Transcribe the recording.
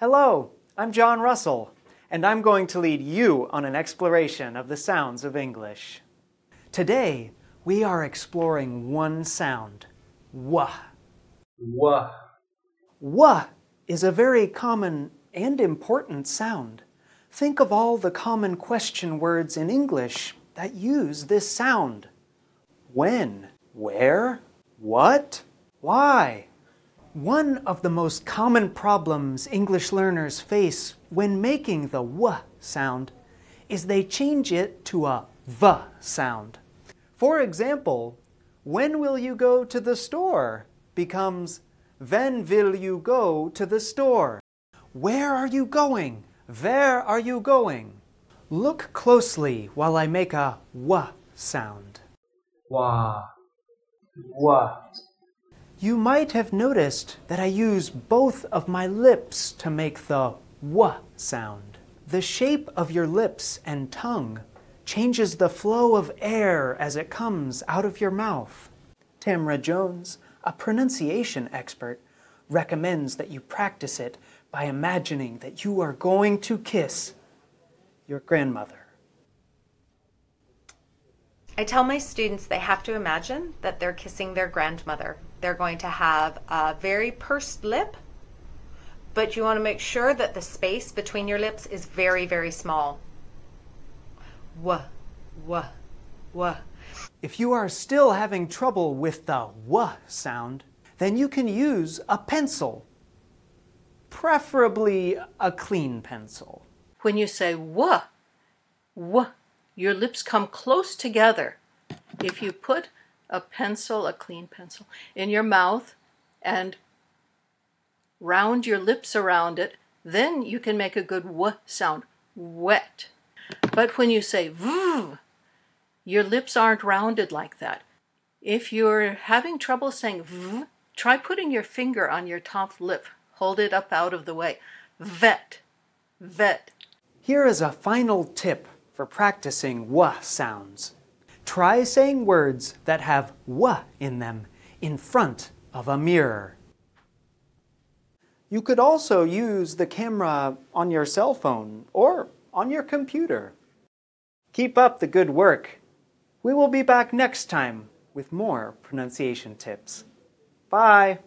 Hello, I'm John Russell, and I'm going to lead you on an exploration of the sounds of English. Today, we are exploring one sound, w. W. W is a very common and important sound. Think of all the common question words in English that use this sound. When, where, what, why. One of the most common problems English learners face when making the w sound is they change it to a v sound. For example, when will you go to the store becomes when will you go to the store? Where are you going? Where are you going? Look closely while I make a w sound. W. W. You might have noticed that I use both of my lips to make the w sound. The shape of your lips and tongue changes the flow of air as it comes out of your mouth. Tamra Jones, a pronunciation expert, recommends that you practice it by imagining that you are going to kiss your grandmother. I tell my students they have to imagine that they're kissing their grandmother. They're going to have a very pursed lip, but you want to make sure that the space between your lips is very, very small. W, w, w. If you are still having trouble with the w sound, then you can use a pencil, preferably a clean pencil. When you say w, w, your lips come close together. If you put a pencil, a clean pencil, in your mouth and round your lips around it, then you can make a good w sound, wet. But when you say v, your lips aren't rounded like that. If you're having trouble saying v, try putting your finger on your top lip. Hold it up out of the way. Vet, vet. Here is a final tip for practicing w sounds. Try saying words that have w in them in front of a mirror. You could also use the camera on your cell phone or on your computer. Keep up the good work. We will be back next time with more pronunciation tips. Bye.